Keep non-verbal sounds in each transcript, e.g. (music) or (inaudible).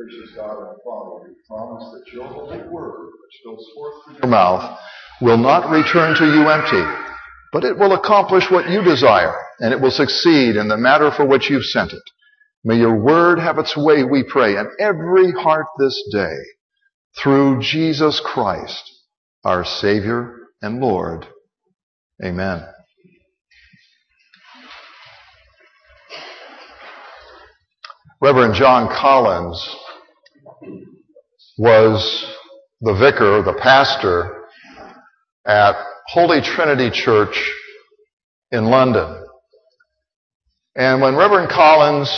Gracious God and Father, you promise that your holy word, which goes forth from your mouth, will not return to you empty, but it will accomplish what you desire, and it will succeed in the matter for which you've sent it. May your word have its way, we pray, in every heart this day, through Jesus Christ, our Savior and Lord. Amen. Reverend John Collins was the vicar, the pastor at Holy Trinity Church in London. And when Reverend Collins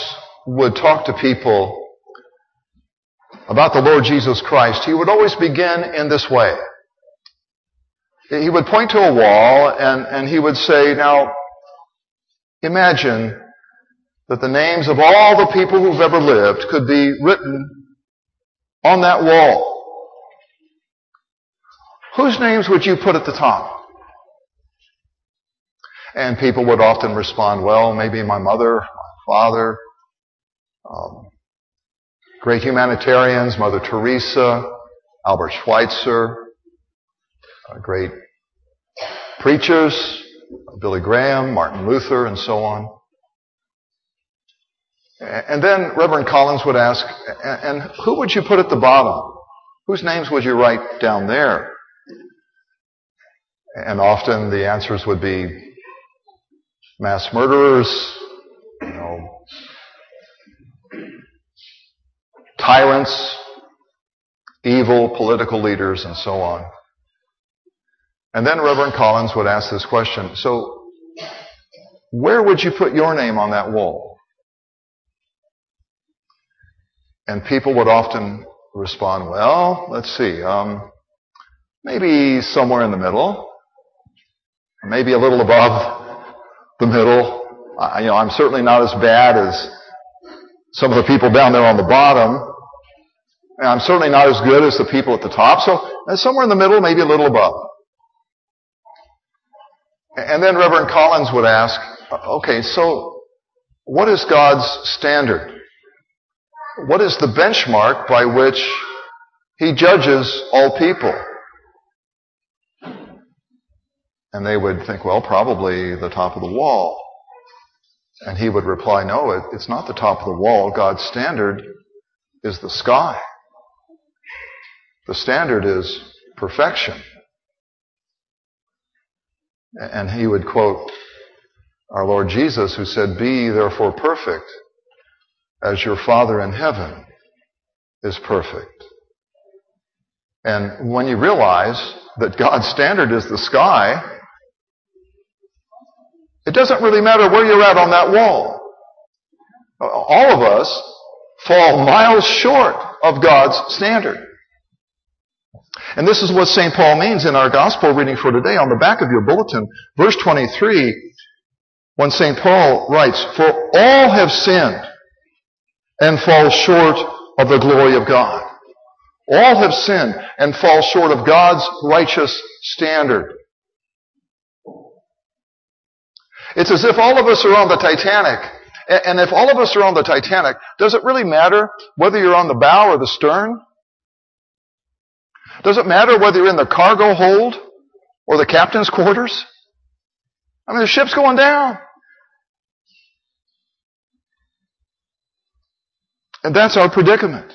would talk to people about the Lord Jesus Christ, he would always begin in this way. He would point to a wall and, and he would say, now, imagine that the names of all the people who've ever lived could be written on that wall. Whose names would you put at the top? And people would often respond, well, maybe my mother, my father, um, great humanitarians, Mother Teresa, Albert Schweitzer, uh, great preachers, Billy Graham, Martin Luther, and so on. And then Reverend Collins would ask, and who would you put at the bottom? Whose names would you write down there? And often the answers would be mass murderers, you know, tyrants, evil political leaders, and so on. And then Reverend Collins would ask this question, so where would you put your name on that wall? And people would often respond, well, let's see, um, maybe somewhere in the middle, maybe a little above the middle. I, you know, I'm certainly not as bad as some of the people down there on the bottom. And I'm certainly not as good as the people at the top. So uh, somewhere in the middle, maybe a little above. And then Reverend Collins would ask, okay, so what is God's standard? What is the benchmark by which he judges all people? And they would think, well, probably the top of the wall. And he would reply, no, it, it's not the top of the wall. God's standard is the sky. The standard is perfection. And he would quote our Lord Jesus who said, be therefore perfect as your Father in heaven is perfect. And when you realize that God's standard is the sky, it doesn't really matter where you're at on that wall. All of us fall miles short of God's standard. And this is what St. Paul means in our gospel reading for today on the back of your bulletin, verse 23, when St. Paul writes, For all have sinned and fall short of the glory of God. All have sinned and fall short of God's righteous standard. It's as if all of us are on the Titanic. And if all of us are on the Titanic, does it really matter whether you're on the bow or the stern? Does it matter whether you're in the cargo hold or the captain's quarters? I mean, the ship's going down. And that's our predicament.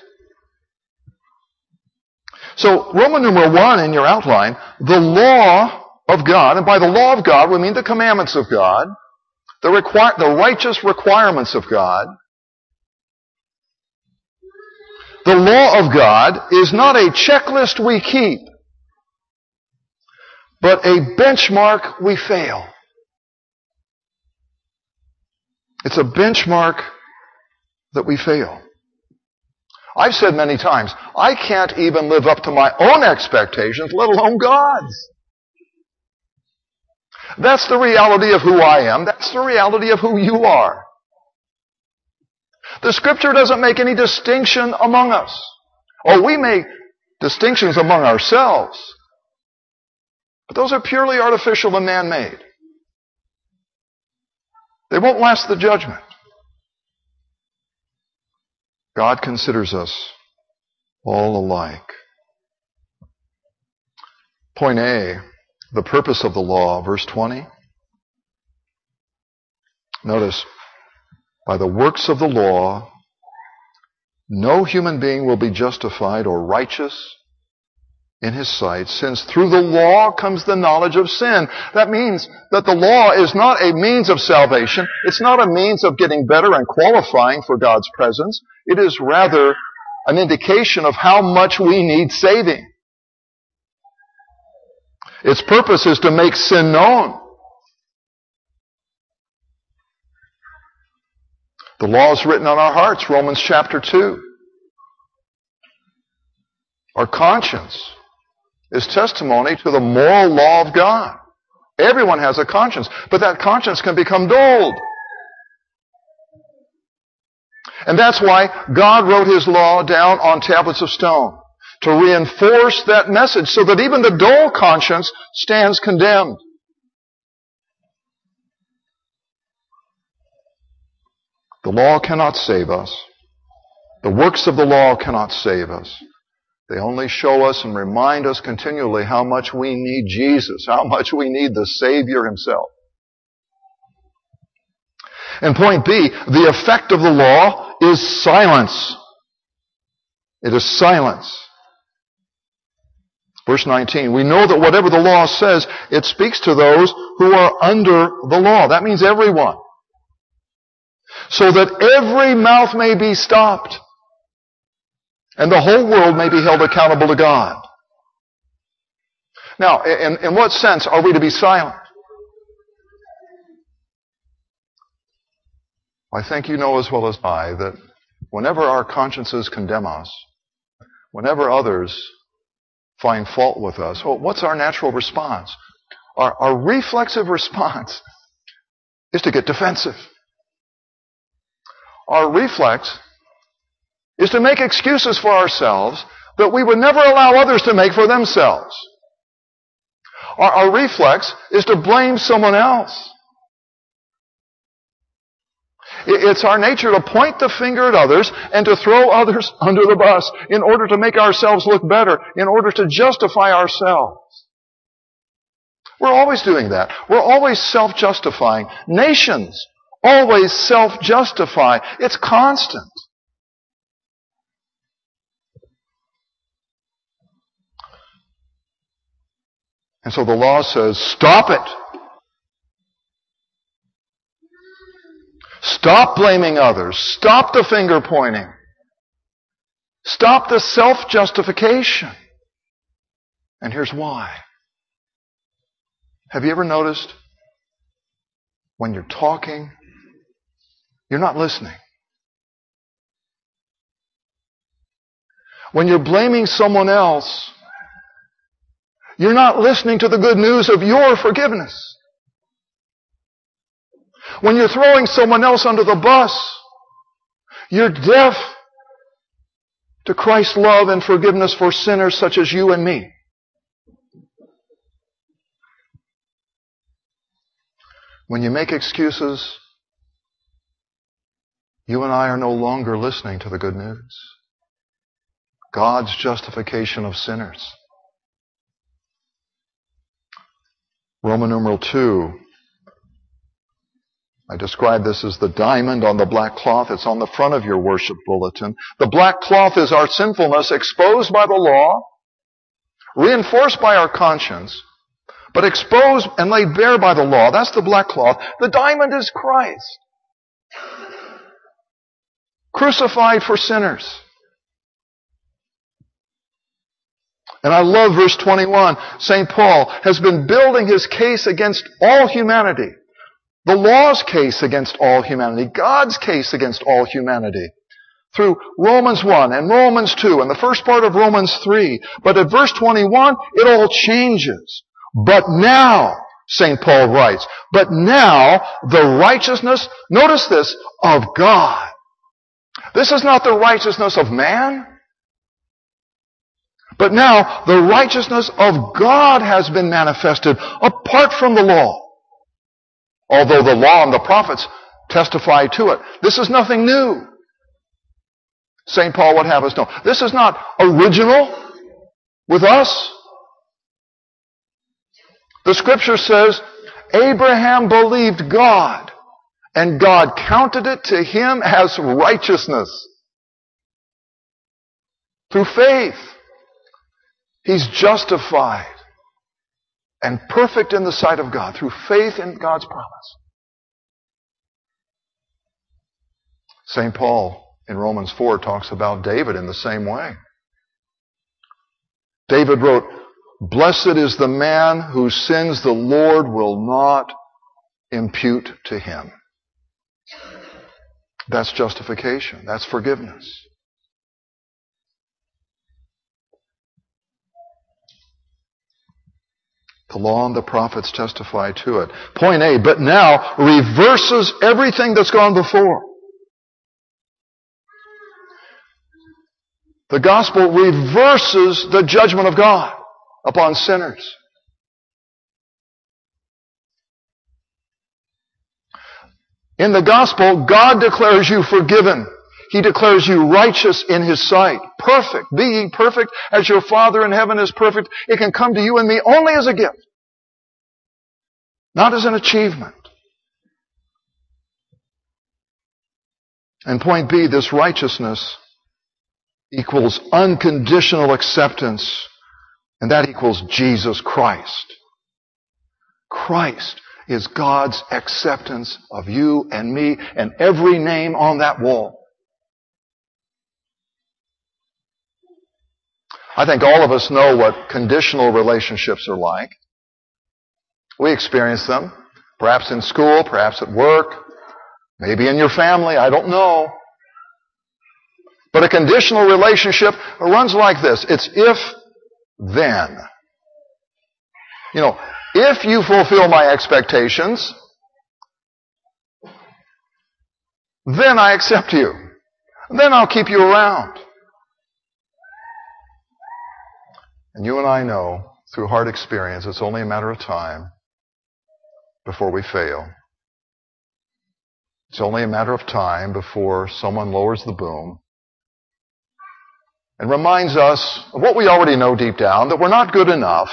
So, Roman numeral one in your outline, the law of God, and by the law of God we mean the commandments of God, the, the righteous requirements of God. The law of God is not a checklist we keep, but a benchmark we fail. It's a benchmark that we fail. I've said many times, I can't even live up to my own expectations, let alone God's. That's the reality of who I am. That's the reality of who you are. The scripture doesn't make any distinction among us. Or we make distinctions among ourselves. But those are purely artificial and man-made. They won't last the judgment. God considers us all alike. Point A, the purpose of the law, verse 20. Notice, by the works of the law, no human being will be justified or righteous in his sight, since through the law comes the knowledge of sin. That means that the law is not a means of salvation. It's not a means of getting better and qualifying for God's presence. It is rather an indication of how much we need saving. Its purpose is to make sin known. The law is written on our hearts, Romans chapter 2. Our conscience is testimony to the moral law of God. Everyone has a conscience, but that conscience can become dulled. And that's why God wrote His law down on tablets of stone to reinforce that message so that even the dull conscience stands condemned. The law cannot save us. The works of the law cannot save us. They only show us and remind us continually how much we need Jesus, how much we need the Savior Himself. And point B, the effect of the law is silence. It is silence. Verse 19, we know that whatever the law says, it speaks to those who are under the law. That means everyone. So that every mouth may be stopped and the whole world may be held accountable to God. Now, in, in what sense are we to be silent? I think you know as well as I that whenever our consciences condemn us, whenever others find fault with us, well, what's our natural response? Our, our reflexive response is to get defensive. Our reflex is to make excuses for ourselves that we would never allow others to make for themselves. Our, our reflex is to blame someone else. It's our nature to point the finger at others and to throw others (laughs) under the bus in order to make ourselves look better, in order to justify ourselves. We're always doing that. We're always self-justifying. Nations always self-justify. It's constant. And so the law says, stop it. Stop blaming others. Stop the finger pointing. Stop the self-justification. And here's why. Have you ever noticed when you're talking, you're not listening? When you're blaming someone else, you're not listening to the good news of your forgiveness. When you're throwing someone else under the bus, you're deaf to Christ's love and forgiveness for sinners such as you and me. When you make excuses, you and I are no longer listening to the good news. God's justification of sinners. Roman numeral 2. I describe this as the diamond on the black cloth. It's on the front of your worship bulletin. The black cloth is our sinfulness exposed by the law, reinforced by our conscience, but exposed and laid bare by the law. That's the black cloth. The diamond is Christ. Crucified for sinners. And I love verse 21. St. Paul has been building his case against all humanity. The law's case against all humanity. God's case against all humanity. Through Romans 1 and Romans 2 and the first part of Romans 3. But at verse 21, it all changes. But now, St. Paul writes, but now the righteousness, notice this, of God. This is not the righteousness of man. But now the righteousness of God has been manifested apart from the law. Although the law and the prophets testify to it. This is nothing new. St. Paul would have us know. This is not original with us. The scripture says, Abraham believed God, and God counted it to him as righteousness. Through faith, he's justified and perfect in the sight of God through faith in God's promise. St. Paul in Romans 4 talks about David in the same way. David wrote, Blessed is the man whose sins the Lord will not impute to him. That's justification. That's forgiveness. The the prophets testify to it. Point A, but now reverses everything that's gone before. The gospel reverses the judgment of God upon sinners. In the gospel, God declares you forgiven. He declares you righteous in His sight. Perfect. Be ye perfect as your Father in heaven is perfect. It can come to you and me only as a gift. Not as an achievement. And point B, this righteousness equals unconditional acceptance, and that equals Jesus Christ. Christ is God's acceptance of you and me and every name on that wall. I think all of us know what conditional relationships are like. We experience them, perhaps in school, perhaps at work, maybe in your family, I don't know. But a conditional relationship runs like this. It's if, then. You know, if you fulfill my expectations, then I accept you. Then I'll keep you around. And you and I know through hard experience it's only a matter of time before we fail. It's only a matter of time before someone lowers the boom and reminds us of what we already know deep down, that we're not good enough.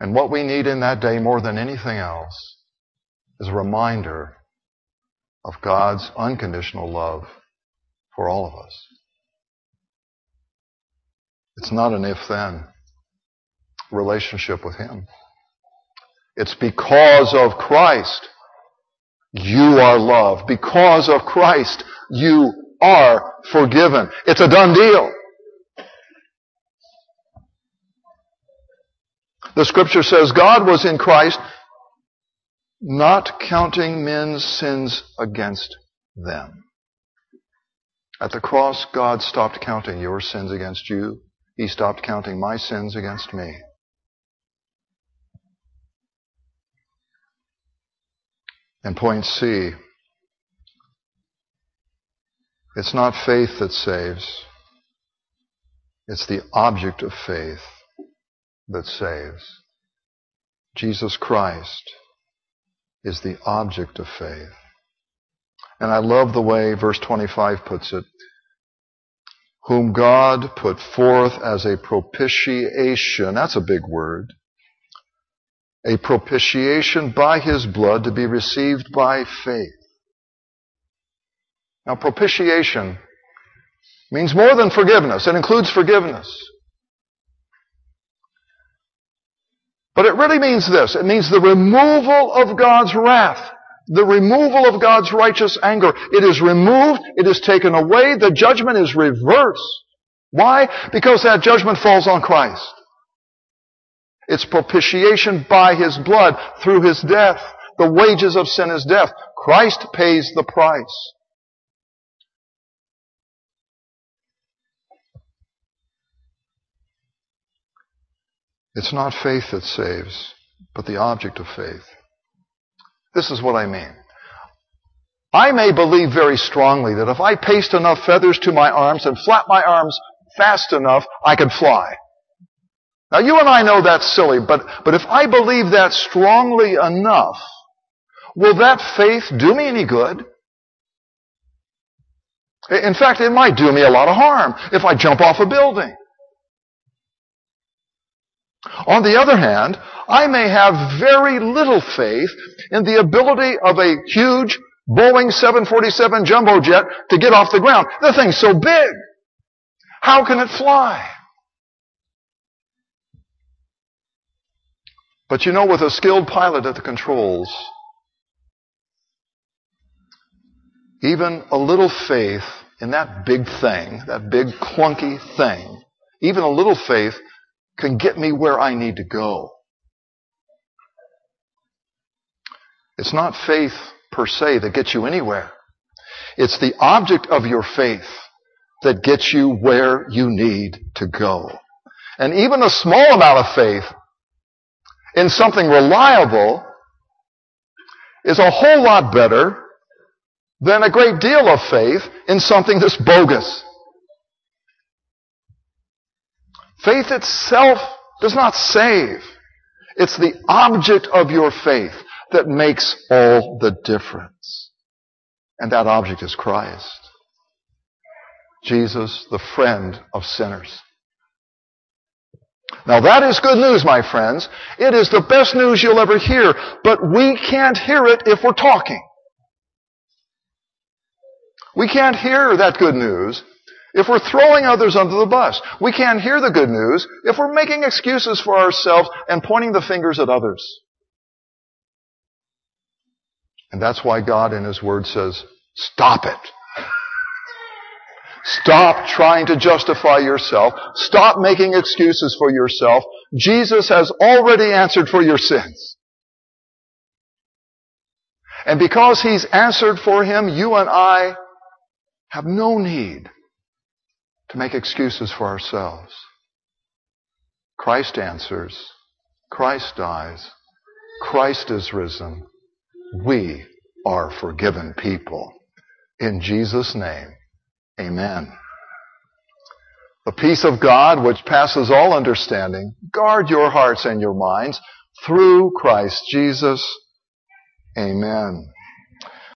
And what we need in that day more than anything else is a reminder of God's unconditional love for all of us. It's not an if then relationship with Him. It's because of Christ you are loved. Because of Christ you are forgiven. It's a done deal. The scripture says God was in Christ not counting men's sins against them. At the cross, God stopped counting your sins against you. He stopped counting my sins against me. And point C, it's not faith that saves. It's the object of faith that saves. Jesus Christ is the object of faith. And I love the way verse 25 puts it. Whom God put forth as a propitiation. That's a big word. A propitiation by His blood to be received by faith. Now, propitiation means more than forgiveness. It includes forgiveness. But it really means this. It means the removal of God's wrath. The removal of God's righteous anger. It is removed. It is taken away. The judgment is reversed. Why? Because that judgment falls on Christ. It's propitiation by His blood through His death. The wages of sin is death. Christ pays the price. It's not faith that saves, but the object of faith. This is what I mean. I may believe very strongly that if I paste enough feathers to my arms and flap my arms fast enough, I can fly. Now you and I know that's silly, but, but if I believe that strongly enough, will that faith do me any good? In fact, it might do me a lot of harm if I jump off a building. On the other hand, I may have very little faith in the ability of a huge Boeing 747 jumbo jet to get off the ground. The thing's so big. How can it fly? But you know, with a skilled pilot at the controls, even a little faith in that big thing, that big clunky thing, even a little faith can get me where I need to go. It's not faith per se that gets you anywhere. It's the object of your faith that gets you where you need to go. And even a small amount of faith in something reliable is a whole lot better than a great deal of faith in something that's bogus. Faith itself does not save. It's the object of your faith that makes all the difference. And that object is Christ. Jesus, the friend of sinners. Now that is good news, my friends. It is the best news you'll ever hear, but we can't hear it if we're talking. We can't hear that good news if we're throwing others under the bus. We can't hear the good news if we're making excuses for ourselves and pointing the fingers at others. And that's why God in His Word says, stop it. Stop trying to justify yourself. Stop making excuses for yourself. Jesus has already answered for your sins. And because He's answered for him, you and I have no need to make excuses for ourselves. Christ answers. Christ dies. Christ is risen. We are forgiven people. In Jesus' name, amen. The peace of God, which passes all understanding, guard your hearts and your minds through Christ Jesus. Amen.